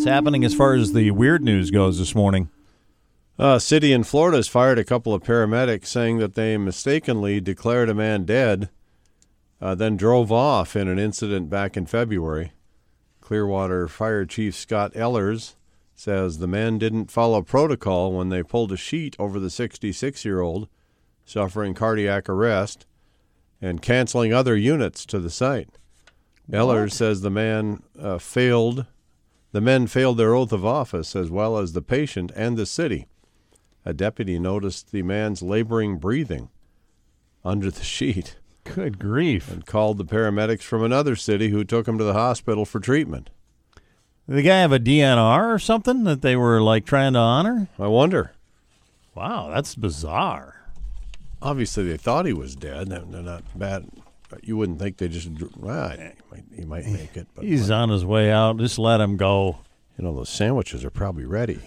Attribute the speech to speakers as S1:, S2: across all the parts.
S1: What's happening as far as the weird news goes this morning?
S2: A city in Florida has fired a couple of paramedics saying that they mistakenly declared a man dead, uh, then drove off in an incident back in February. Clearwater Fire Chief Scott Ehlers says the men didn't follow protocol when they pulled a sheet over the 66 year old suffering cardiac arrest and canceling other units to the site. Ehlers says the man uh, failed. The men failed their oath of office as well as the patient and the city. A deputy noticed the man's laboring breathing under the sheet
S1: Good grief.
S2: and called the paramedics from another city who took him to the hospital for treatment.
S1: Did the guy have a DNR or something that they were like trying to honor?
S2: I wonder.
S1: Wow, that's bizarre.
S2: Obviously, they thought he was dead. They're they're not bad. You wouldn't think they just. Well, he might, he might make it, but
S1: He's on his way out. Just let him go.
S2: you know those sandwiches are probably ready.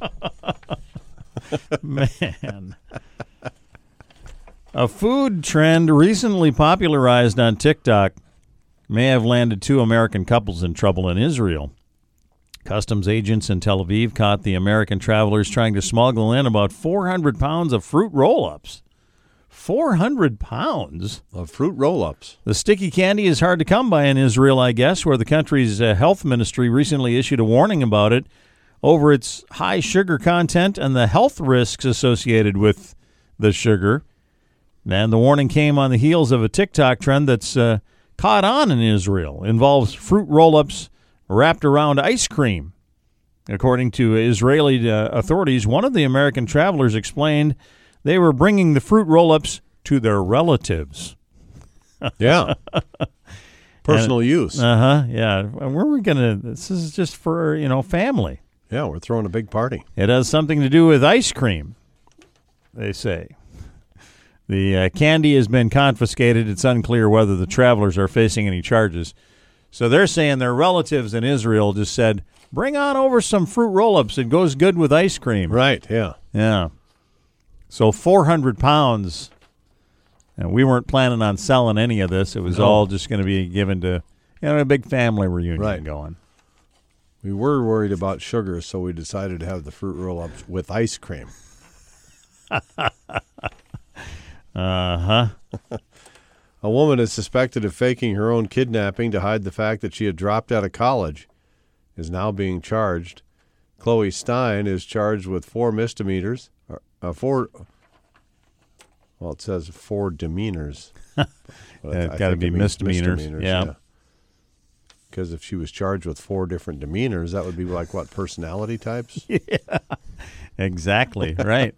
S1: Man. A food trend recently popularized on TikTok may have landed two American couples in trouble in Israel. Customs agents in Tel Aviv caught the American travelers trying to smuggle in about 400 pounds of fruit roll ups. 400 pounds?
S2: Of fruit roll-ups.
S1: The sticky candy is hard to come by in Israel, I guess, where the country's uh, health ministry recently issued a warning about it over its high sugar content and the health risks associated with the sugar. And the warning came on the heels of a TikTok trend that's uh, caught on in Israel. Involves fruit roll ups wrapped around ice cream. According to Israeli uh, authorities, one of the American travelers explained they were bringing the fruit roll ups to their relatives.
S2: Yeah. Personal use.
S1: Uh huh. Yeah. And We're gonna. This is just for you know family.
S2: yeah, we're throwing a big party.
S1: It has something to do with ice cream. They say. The uh, candy has been confiscated. It's unclear whether the travelers are facing any charges. So they're saying their relatives in Israel just said, "Bring on over some fruit roll-ups. It goes good with ice cream."
S2: Right. Yeah.
S1: Yeah. So 400 pounds. And we weren't planning on selling any of this. It was
S2: No.
S1: all just going to be given to, you know, a big family reunion
S2: Right.
S1: going.
S2: We were worried about sugar, so we decided to have the fruit roll-ups with ice cream.
S1: Uh huh.
S2: A woman is suspected of faking her own kidnapping to hide the fact that she had dropped out of college is now being charged. Chloe Stein is charged with four misdemeanors. Uh, four. Well, it says four demeanors.
S1: Yeah, it's
S2: I
S1: gotta be
S2: it means
S1: misdemeanors, yeah.
S2: Because if she was charged with four different demeanors, that would be like what personality types? yeah.
S1: Exactly. Right.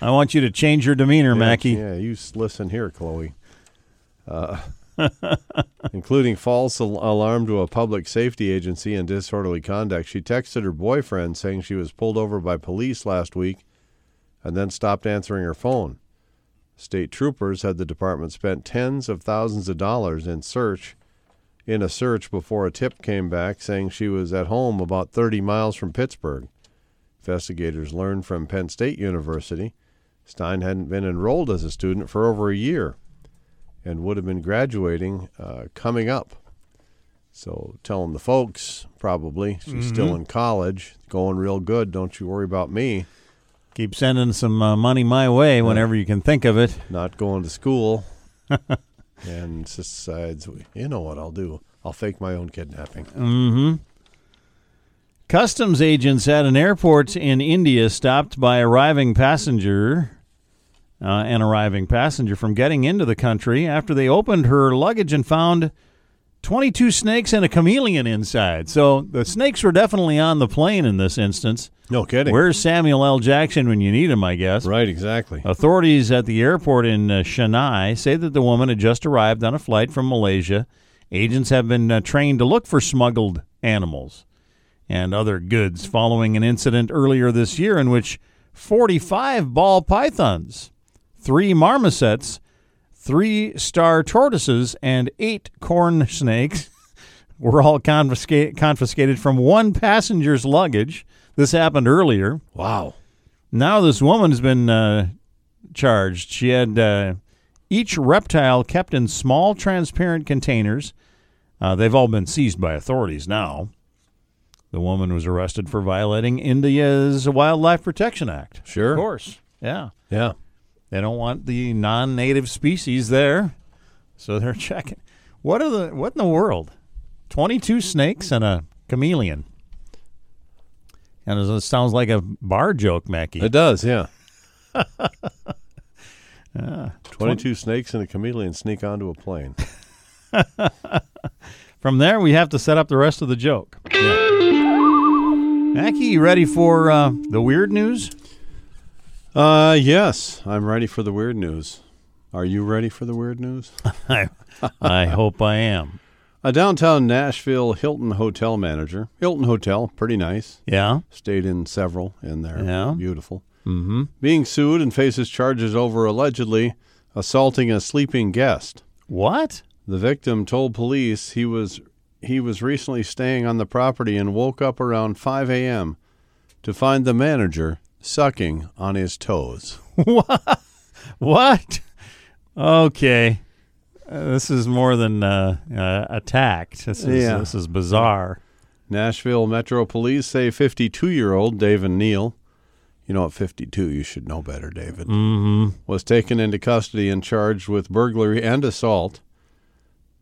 S1: I want you to change your demeanor, Mackie.
S2: Yeah, you listen here, Chloe. Uh, including false al- alarm to a public safety agency and disorderly conduct. She texted her boyfriend saying she was pulled over by police last week and then stopped answering her phone. State troopers had the department spent tens of thousands of dollars in search in a search before a tip came back saying she was at home about 30 miles from Pittsburgh. Investigators learned from Penn State University Stein hadn't been enrolled as a student for over a year and would have been graduating uh, coming up. So telling the folks, probably, she's still in college, going real good. Don't you worry about me
S1: Keep sending some uh, money my way whenever you can think of it.
S2: not going to school. and decides, you know what I'll do? I'll fake my own kidnapping.
S1: Mm-hmm. Customs agents at an airport in India stopped by arriving passenger, uh, an arriving passenger from getting into the country after they opened her luggage and found 22 snakes and a chameleon inside. So the snakes were definitely on the plane in this instance.
S2: No kidding.
S1: Where's Samuel L. Jackson when you need him, I guess?
S2: right, exactly.
S1: Authorities at the airport in uh, Chennai say that the woman had just arrived on a flight from Malaysia. Agents have been uh, trained to look for smuggled animals and other goods following an incident earlier this year in which 45 ball pythons, three marmosets, three star tortoises, and eight corn snakes were all confiscate, confiscated from one passenger's luggage. This happened earlier.
S2: Wow.
S1: Now this woman's been uh, charged. She had uh, each reptile kept in small, transparent containers. Uh, they've all been seized by authorities now. The woman was arrested for violating India's Wildlife Protection Act.
S2: Sure.
S1: Of course. Yeah.
S2: Yeah.
S1: They don't want the non-native species there, so they're checking. What are the what in the world? Twenty-two snakes and a chameleon. And it sounds like a bar joke, Mackie.
S2: It does, yeah. 22 snakes and a chameleon sneak onto a plane.
S1: From there, we have to set up the rest of the joke.
S2: Yeah.
S1: Mackie, you ready for uh, the weird news?
S2: Uh, yes, I'm ready for the weird news. Are you ready for the weird news?
S1: I, I hope I am.
S2: A downtown Nashville Hilton hotel manager. Hilton Hotel, pretty nice.
S1: Yeah.
S2: Stayed in several in there.
S1: Yeah.
S2: Beautiful.
S1: Mm-hmm.
S2: Being sued and faces charges over allegedly assaulting a sleeping guest.
S1: What?
S2: The victim told police he was he was recently staying on the property and woke up around 5 a.m. to find the manager sucking on his toes.
S1: What? What? Okay. Uh, this is more than uh, uh, attacked. This is
S2: Yeah.
S1: this is bizarre.
S2: Nashville Metro Police say 52 year old David Neal, you know at 52 you should know better, David,
S1: Mm-hmm.
S2: was taken into custody and charged with burglary and assault.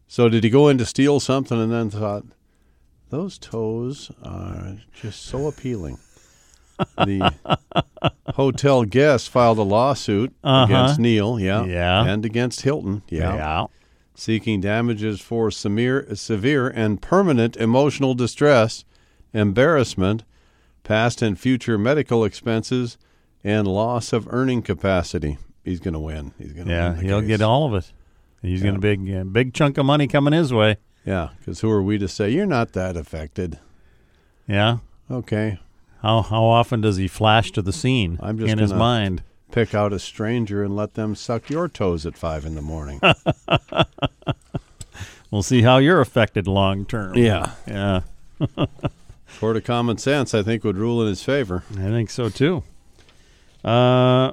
S2: So did he go in to steal something and then thought, those toes are just so appealing? The hotel guest filed a lawsuit
S1: Uh-huh.
S2: against Neal, yeah,
S1: Yeah.
S2: and against Hilton, yeah,
S1: yeah.
S2: seeking damages for severe, severe and permanent emotional distress, embarrassment, past and future medical expenses, and loss of earning capacity. He's going to win. He's going to
S1: Yeah,
S2: win.
S1: he'll
S2: case.
S1: get all of it. He's
S2: Yeah.
S1: got a big, uh, big chunk of money coming his way.
S2: Yeah, because who are we to say you're not that affected?
S1: Yeah.
S2: Okay,
S1: How how often does he flash to the scene
S2: I'm just
S1: in his mind?
S2: pick out a stranger and let them suck your toes at five in the morning.
S1: We'll see how you're affected long term.
S2: yeah,
S1: Yeah,
S2: court of common sense, I think, would rule in his favor.
S1: I think so too. Uh,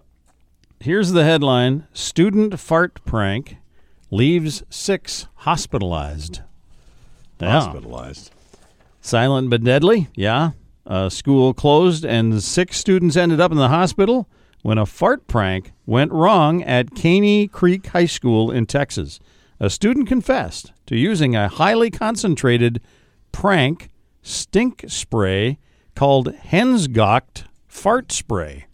S1: here's the headline: Student fart prank leaves six hospitalized. Yeah.
S2: Hospitalized.
S1: Silent but deadly. Yeah. Uh, school closed and six students ended up in the hospital when a fart prank went wrong at Caney Creek High School in Texas. A student confessed to using a highly concentrated prank stink spray called Hensgocht fart spray.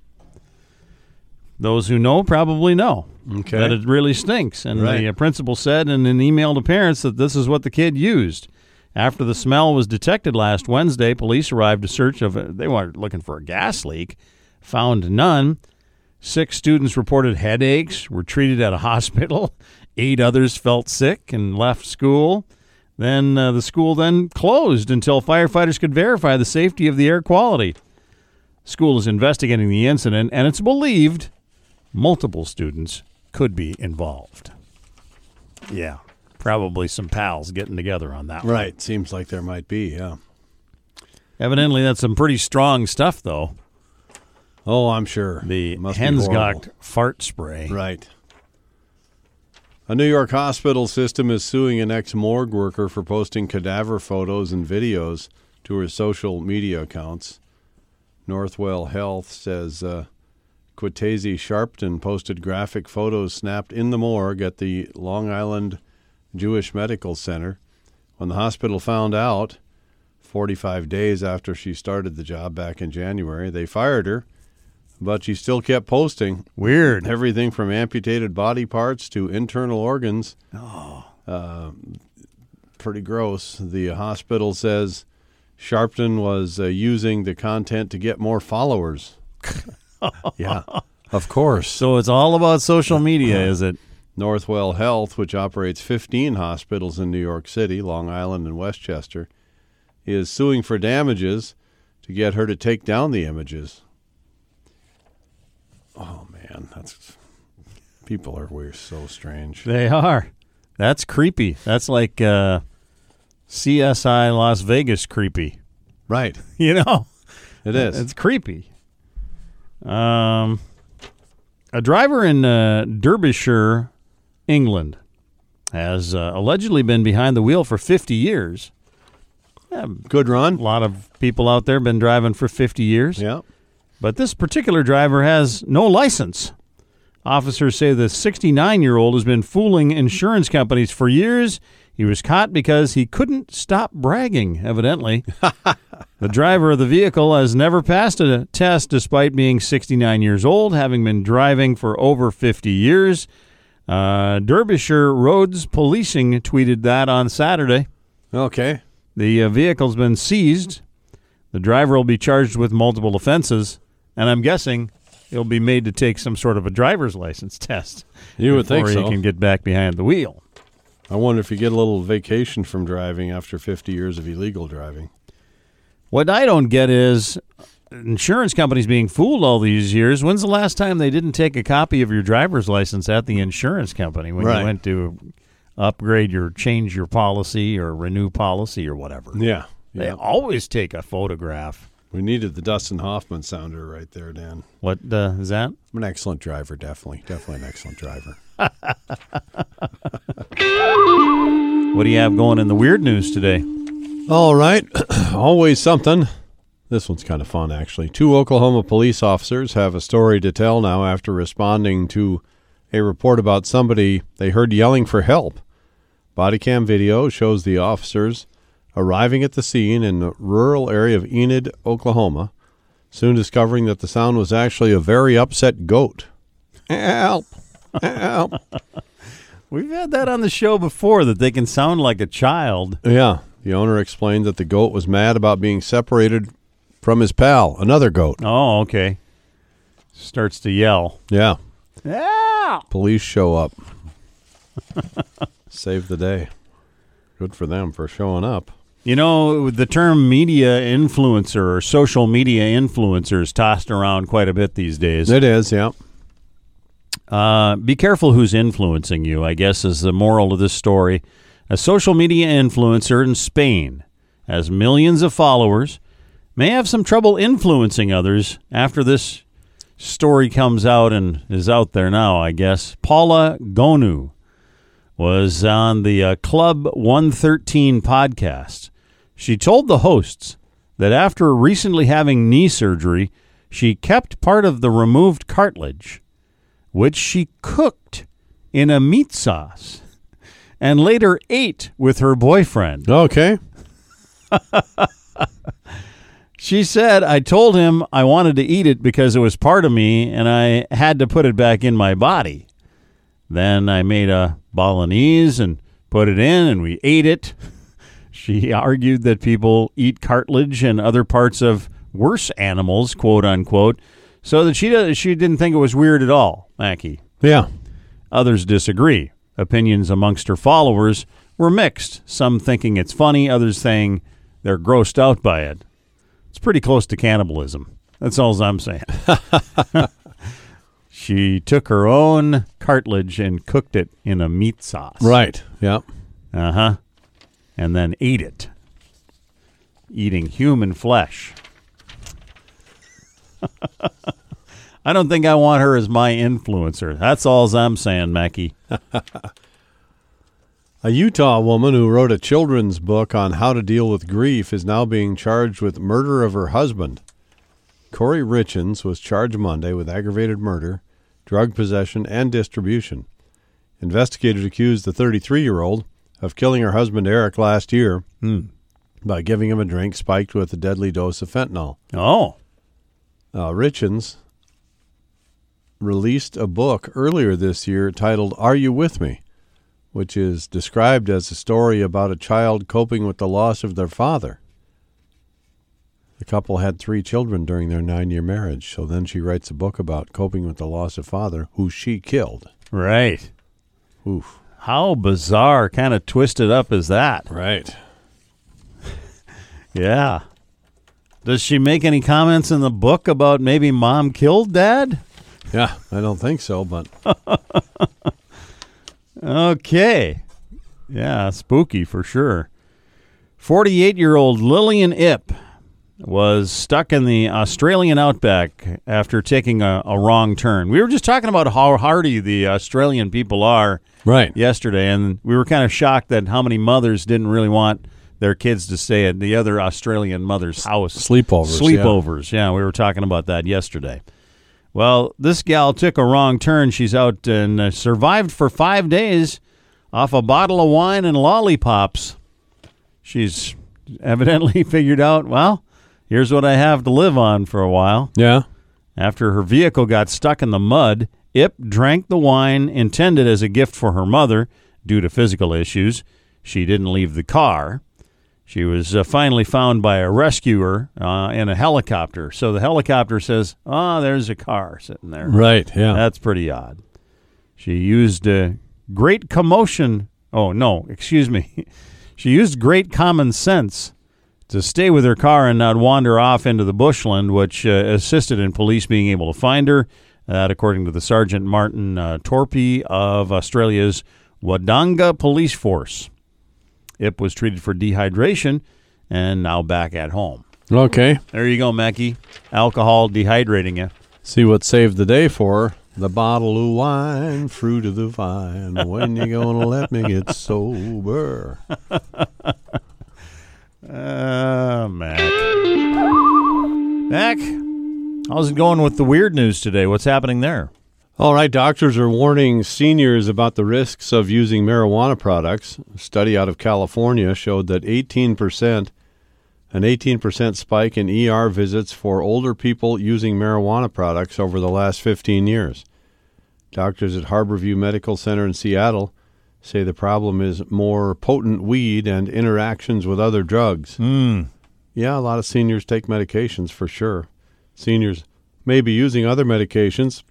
S1: Those who know probably know
S2: Okay.
S1: that it really stinks. And
S2: Right.
S1: the principal said in an email to parents that this is what the kid used. After the smell was detected last Wednesday, police arrived to search of. They weren't looking for a gas leak, found none. Six students reported headaches, were treated at a hospital. Eight others felt sick and left school. Then uh, the school then closed until firefighters could verify the safety of the air quality. School is investigating the incident, and it's believed multiple students could be involved. Yeah, probably some pals getting together on that one.
S2: Right. Seems like there might be, yeah.
S1: Evidently, that's some pretty strong stuff, though.
S2: Oh, I'm sure.
S1: The. Hensgocht fart spray.
S2: Right. A New York hospital system is suing an ex morgue worker for posting cadaver photos and videos to her social media accounts. Northwell Health says uh, Quitese Sharpton posted graphic photos snapped in the morgue at the Long Island Jewish Medical Center. When the hospital found out, 45 days after she started the job back in January, they fired her, but she still kept posting
S1: Weird.
S2: everything from amputated body parts to internal organs.
S1: Oh.
S2: Uh, pretty gross. The hospital says Sharpton was uh, using the content to get more followers. yeah, of course.
S1: So it's all about social media, is it?
S2: Northwell Health, which operates 15 hospitals in New York City, Long Island, and Westchester, is suing for damages to get her to take down the images. Oh man, that's people are we're so strange.
S1: They are. That's creepy. That's like uh, CSI Las Vegas creepy.
S2: Right,
S1: You know?
S2: it is.
S1: It's creepy. Um, a driver in uh, Derbyshire, England, has uh, allegedly been behind the wheel for 50 years.
S2: Yeah, Good run.
S1: A lot of people out there been driving for 50 years.
S2: Yeah.
S1: But this particular driver has no license. Officers say the 69 year old has been fooling insurance companies for years. He was caught because he couldn't stop bragging, evidently. the driver of the vehicle has never passed a test despite being 69 years old, having been driving for over 50 years. Uh, Derbyshire Roads Policing tweeted that on Saturday.
S2: Okay.
S1: The uh, vehicle's been seized. The driver will be charged with multiple offenses, and I'm guessing he'll be made to take some sort of a driver's license test.
S2: You would think
S1: before
S2: so.
S1: he can get back behind the wheel.
S2: I wonder if you get a little vacation from driving after 50 years of illegal driving.
S1: What I don't get is insurance companies being fooled all these years. When's the last time they didn't take a copy of your driver's license at the insurance company when
S2: Right.
S1: you went to upgrade your change your policy or renew policy or whatever?
S2: Yeah.
S1: They
S2: Yeah.
S1: always take a photograph.
S2: We needed the Dustin Hoffman sounder right there, Dan.
S1: What uh, is that?
S2: I'm an excellent driver, definitely. Definitely an excellent driver.
S1: What do you have going in the weird news today?
S2: All right. Always something. This one's kind of fun, actually. Two Oklahoma police officers have a story to tell now after responding to a report about somebody they heard yelling for help. Body cam video shows the officers arriving at the scene in the rural area of Enid, Oklahoma, soon discovering that the sound was actually a very upset goat. Help! Help!
S1: We've had that on the show before that they can sound like a child.
S2: Yeah. The owner explained that the goat was mad about being separated from his pal, another goat.
S1: Oh, okay. Starts to yell.
S2: Yeah.
S1: Yeah.
S2: Police show up. Save the day. Good for them for showing up.
S1: You know, the term media influencer or social media influencer is tossed around quite a bit these days.
S2: It is, yeah.
S1: Uh, be careful who's influencing you, I guess, is the moral of this story. A social media influencer in Spain has millions of followers, may have some trouble influencing others after this story comes out and is out there now, I guess. Paula Gonu was on the uh, Club 113 podcast. She told the hosts that after recently having knee surgery, she kept part of the removed cartilage which she cooked in a meat sauce and later ate with her boyfriend.
S2: Okay.
S1: She said, I told him I wanted to eat it because it was part of me and I had to put it back in my body. Then I made a bolognese and put it in and we ate it. She argued that people eat cartilage and other parts of worse animals, quote unquote, so that she, does, she didn't think it was weird at all, Mackie.
S2: Yeah.
S1: Others disagree. Opinions amongst her followers were mixed, some thinking it's funny, others saying they're grossed out by it. It's pretty close to cannibalism. That's all I'm saying. she took her own cartilage and cooked it in a meat sauce.
S2: Right. Yep.
S1: Uh huh. And then ate it. Eating human flesh. I don't think I want her as my influencer. That's all I'm saying, Mackie.
S2: A Utah woman who wrote a children's book on how to deal with grief is now being charged with murder of her husband. Kouri Richins was charged Monday with aggravated murder, drug possession, and distribution. Investigators accused the 33 year old of killing her husband Eric last year
S1: Hmm.
S2: by giving him a drink spiked with a deadly dose of fentanyl.
S1: Oh.
S2: Uh, Richins released a book earlier this year titled Are You With Me? Which is described as a story about a child coping with the loss of their father. The couple had three children during their nine year marriage, so then she writes a book about coping with the loss of father, who she killed.
S1: Right.
S2: Oof.
S1: How bizarre, kind of twisted up is that?
S2: Right.
S1: Yeah. Does she make any comments in the book about maybe mom killed dad?
S2: Yeah, I don't think so, but
S1: Okay. Yeah, spooky for sure. 48 year old Lillian Ip was stuck in the Australian outback after taking a, a wrong turn. We were just talking about how hardy the Australian people are
S2: right.
S1: yesterday, and we were kind of shocked that how many mothers didn't really want their kids to stay at the other Australian mother's house.
S2: Sleepovers. yeah.
S1: Sleepovers. Yeah. we were talking about that yesterday. Well, this gal took a wrong turn. She's out and uh, survived for five days off a bottle of wine and lollipops. She's evidently figured out, well, here's what I have to live on for a while.
S2: Yeah.
S1: After her vehicle got stuck in the mud, Ip drank the wine intended as a gift for her mother due to physical issues. She didn't leave the car. She was uh, finally found by a rescuer uh, in a helicopter. So the helicopter says, "Ah, there's a car sitting there."
S2: Right. Yeah.
S1: That's pretty odd. She used uh, great commotion. Oh no, excuse me. she used great common sense to stay with her car and not wander off into the bushland, which uh, assisted in police being able to find her. That, according to the Sergeant Martin uh, Torpy of Australia's Wodonga Police Force. Ip was treated for dehydration and now back at home.
S2: okay.
S1: There you go, Mackie. Alcohol dehydrating you.
S2: See what saved the day for her. The bottle of wine, fruit of the vine. When you gonna let me get sober?
S1: Uh, Mac. Mac, how's it going with the weird news today? What's happening there?
S2: All right, doctors are warning seniors about the risks of using marijuana products. A study out of California showed that 18%, an 18% spike in ER visits for older people using marijuana products over the last 15 years. Doctors at Harborview Medical Center in Seattle say the problem is more potent weed and interactions with other drugs.
S1: Hmm.
S2: Yeah, a lot of seniors take medications for sure. Seniors may be using other medications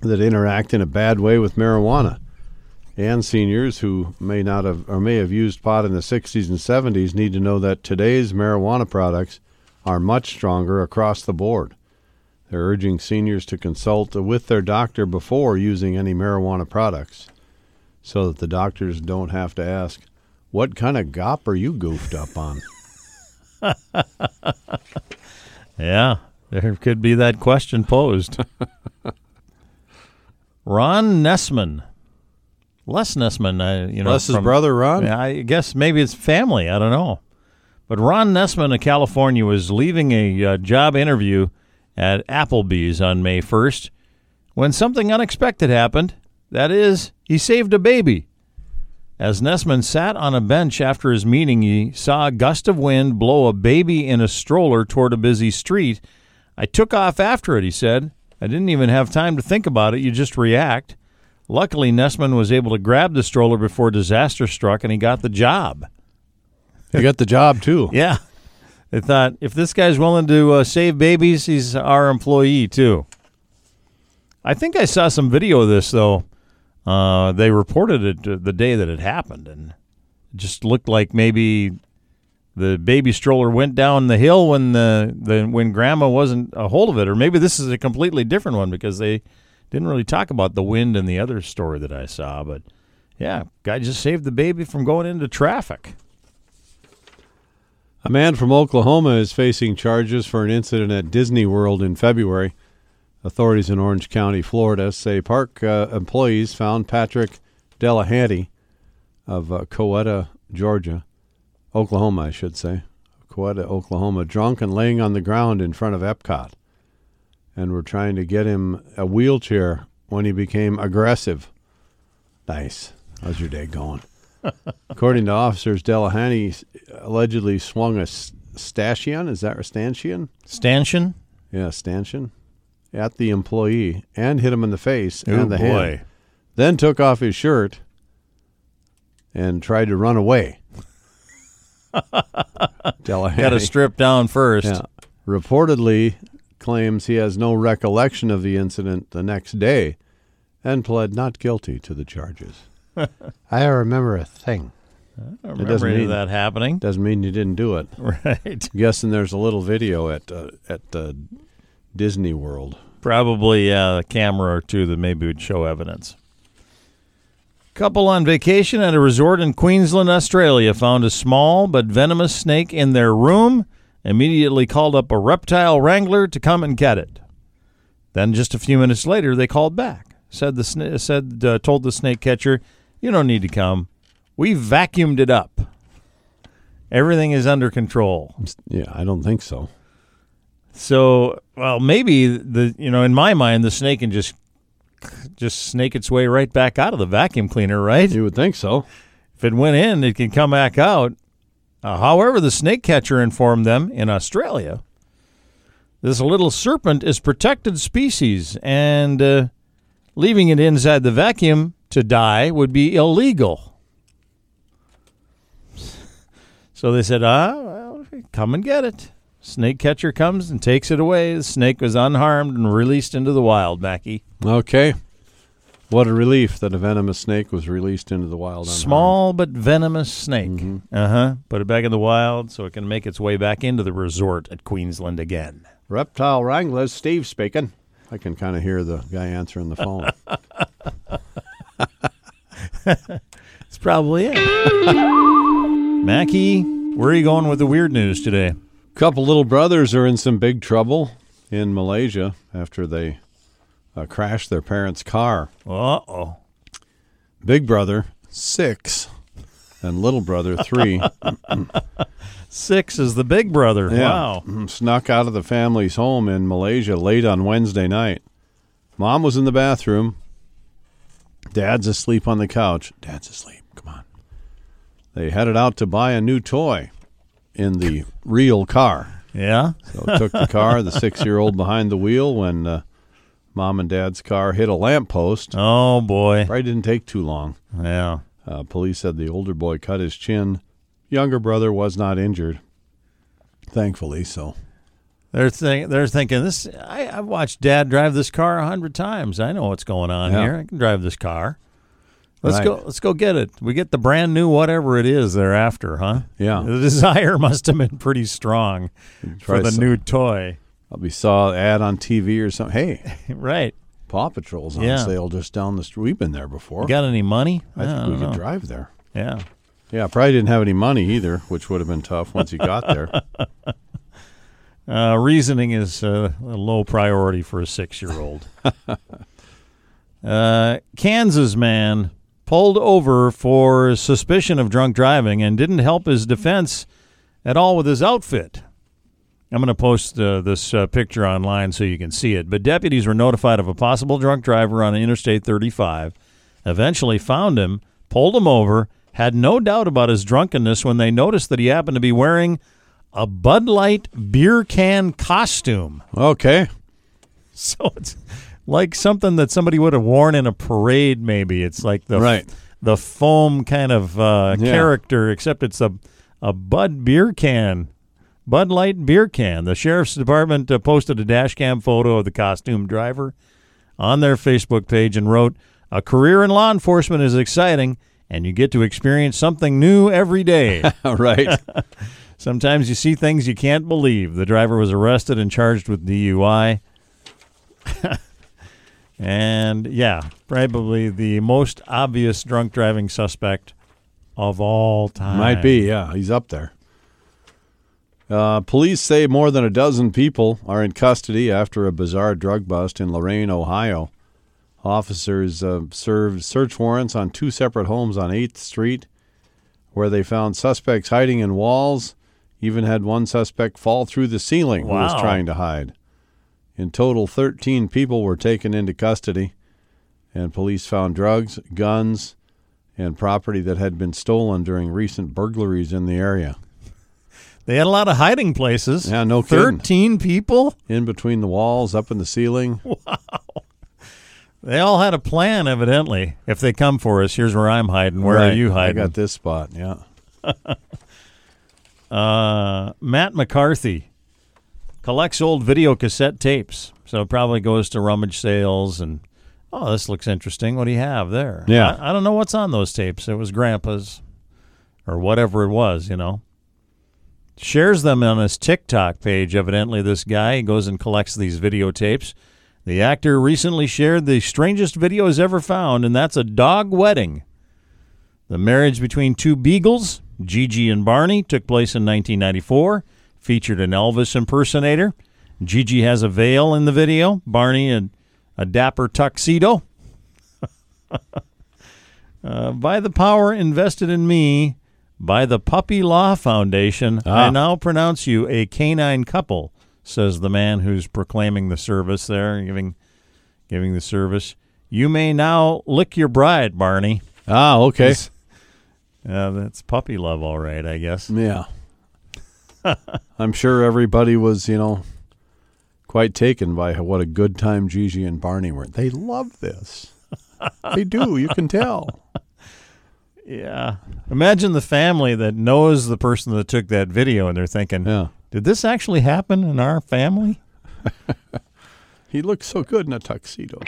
S2: that interact in a bad way with marijuana. And seniors who may not have or may have used pot in the 60s and 70s need to know that today's marijuana products are much stronger across the board. They're urging seniors to consult with their doctor before using any marijuana products so that the doctors don't have to ask, What kind of gop are you goofed up on?
S1: Yeah, there could be that question posed. Ron Nessman. Les Nessman, uh, you know. From-
S2: brother, Ron.
S1: Yeah, I guess maybe it's family. I don't know. But Ron Nessman of California was leaving a uh, job interview at Applebee's on May 1st when something unexpected happened. That is, he saved a baby. As Nessman sat on a bench after his meeting, he saw a gust of wind blow a baby in a stroller toward a busy street. I took off after it, he said. I didn't even have time to think about it. You just react. Luckily, Nessman was able to grab the stroller before disaster struck and he got the job.
S2: You got the job too.
S1: Yeah. They thought if this guy's willing to uh, save babies, he's our employee too. I think I saw some video of this though. Uh, they reported it the day that it happened, and it just looked like maybe the baby stroller went down the hill when the, the when grandma wasn't a hold of it, or maybe this is a completely different one because they didn't really talk about the wind in the other story that I saw. But yeah, guy just saved the baby from going into traffic.
S2: A man from Oklahoma is facing charges for an incident at Disney World in February. Authorities in Orange County, Florida, say park uh, employees found Patrick Delahanty of uh, Georgia, Oklahoma, I should say, Coweta, Oklahoma, drunk and laying on the ground in front of Epcot, and were trying to get him a wheelchair when he became aggressive. Nice. How's your day going? According to officers, Delahanty allegedly swung a stanchion. Is that a stanchion?
S1: Stanchion?
S2: Yeah, stanchion at the employee and hit him in the face
S1: Oh,
S2: and the hand. Then took off his shirt and tried to run away. Delahanty
S1: Got to strip down first.
S2: yeah, reportedly claims he has no recollection of the incident the next day and pled not guilty to the charges. I don't remember a thing.
S1: I don't
S2: It
S1: remember
S2: mean-
S1: that happening.
S2: Doesn't mean you didn't do it.
S1: Right.
S2: guessing there's a little video at uh, at uh, Disney World.
S1: Probably uh, a camera or two that maybe would show evidence. Couple on vacation at a resort in Queensland, Australia, found a small but venomous snake in their room. Immediately called up a reptile wrangler to come and get it. Then, just a few minutes later, they called back. Said the sna- said uh, told the snake catcher, "You don't need to come. We vacuumed it up." Everything is under control.
S2: Yeah, I don't think so.
S1: So, well, maybe the you know, in my mind, the snake can just just snake its way right back out of the vacuum cleaner, right?
S2: You would think so.
S1: If it went in, it can come back out. Uh, however, the snake catcher informed them in Australia, this little serpent is protected species, and uh, leaving it inside the vacuum to die would be illegal. So they said, ah, well, come and get it. Snake catcher comes and takes it away. The snake was unharmed and released into the wild, Mackie.
S2: Okay. What a relief that a venomous snake was released into the wild. unharmed.
S1: Small but venomous snake.
S2: Mhm.
S1: Uh huh. Put it back in the wild so it can make its way back into the resort at Queensland again.
S2: Reptile Wranglers, Steve speaking. I can kind of hear the guy answering the phone.
S1: That's probably it. Mackie, where are you going with the weird news today?
S2: couple little brothers are in some big trouble in Malaysia after they uh, crashed their parents' car.
S1: Uh oh.
S2: Big brother, six, and little brother, three.
S1: Six is the big brother. Wow.
S2: Mhm. Snuck out of the family's home in Malaysia late on Wednesday night. Mom was in the bathroom. Dad's asleep on the couch. Dad's asleep. Come on. They headed out to buy a new toy in the real car.
S1: Yeah.
S2: So took the car, the six year old behind the wheel when uh, mom and dad's car hit a lamppost.
S1: Oh boy.
S2: Probably didn't take too long.
S1: Yeah.
S2: Uh, police said the older boy cut his chin. Younger brother was not injured. Thankfully, so.
S1: They're think they're thinking this. I, I've watched Dad drive this car a hundred times. I know what's going on
S2: Yeah.
S1: here. I can drive this car. Let's
S2: Right.
S1: go. Let's go get it. We get the brand new whatever it is they're after, huh?
S2: Yeah.
S1: The desire must have been pretty strong for the
S2: some-
S1: new toy.
S2: We saw an ad on TV or something. Hey,
S1: right.
S2: Paw Patrol's on
S1: Yeah.
S2: sale just down the street. We've been there before.
S1: You got any money?
S2: I think we could
S1: know.
S2: drive there.
S1: Yeah.
S2: Yeah, probably didn't have any money either, which would have been tough once you got there.
S1: Uh, reasoning is uh, a low priority for a six-year-old. uh, Kansas man pulled over for suspicion of drunk driving and didn't help his defense at all with his outfit. I'm going to post uh, this uh, picture online so you can see it. But deputies were notified of a possible drunk driver on Interstate 35. Eventually found him, pulled him over, had no doubt about his drunkenness when they noticed that he happened to be wearing a Bud Light beer can costume.
S2: Okay.
S1: So it's like something that somebody would have worn in a parade. Maybe it's like the
S2: Right.
S1: the foam kind of uh,
S2: Yeah.
S1: character, except it's a a Bud beer can, Bud Light beer can. The sheriff's department uh, posted a dash cam photo of the costume driver on their Facebook page and wrote, "A career in law enforcement is exciting." And you get to experience something new every day.
S2: right.
S1: Sometimes you see things you can't believe. The driver was arrested and charged with DUI. and yeah, probably the most obvious drunk driving suspect of all time.
S2: Might be, yeah. He's up there. Uh, police say more than a dozen people are in custody after a bizarre drug bust in Lorain, Ohio. Officers uh, served search warrants on two separate homes on 8th Street where they found suspects hiding in walls, even had one suspect fall through the ceiling who was trying to hide. In total, 13 people were taken into custody, and police found drugs, guns, and property that had been stolen during recent burglaries in the area.
S1: They had a lot of hiding places.
S2: Yeah, no kidding.
S1: 13 people?
S2: In between the walls, up in the ceiling. Wow.
S1: They all had a plan, evidently. If they come for us, here's where I'm hiding. Where
S2: Right.
S1: are you hiding?
S2: I got this spot. Yeah.
S1: Uh, Matt McCarthy collects old video cassette tapes, so it probably goes to rummage sales. And oh, this looks interesting. What do you have there?
S2: Yeah.
S1: I, I don't know what's on those tapes. It was Grandpa's, or whatever it was. You know. Shares them on his TikTok page. Evidently, this guy he goes and collects these videotapes. The actor recently shared the strangest video videos ever found, and that's a dog wedding. The marriage between two beagles, Gigi and Barney, took place in 1994. Featured an Elvis impersonator. Gigi has a veil in the video. Barney a, a dapper tuxedo. uh, by the power invested in me, By the Puppy Law Foundation, I
S2: Ah.
S1: now pronounce you a canine couple, says the man who's proclaiming the service there, giving giving the service. You may now lick your bride, Barney.
S2: Ah, okay.
S1: Uh, that's puppy love, all right, I guess.
S2: Yeah. I'm sure everybody was, you know, quite taken by what a good time Gigi and Barney were. They love this. they do. You can tell.
S1: Yeah. Imagine the family that knows the person that took that video and they're thinking,
S2: Yeah.
S1: did this actually happen in our family?
S2: He looks so good in a tuxedo.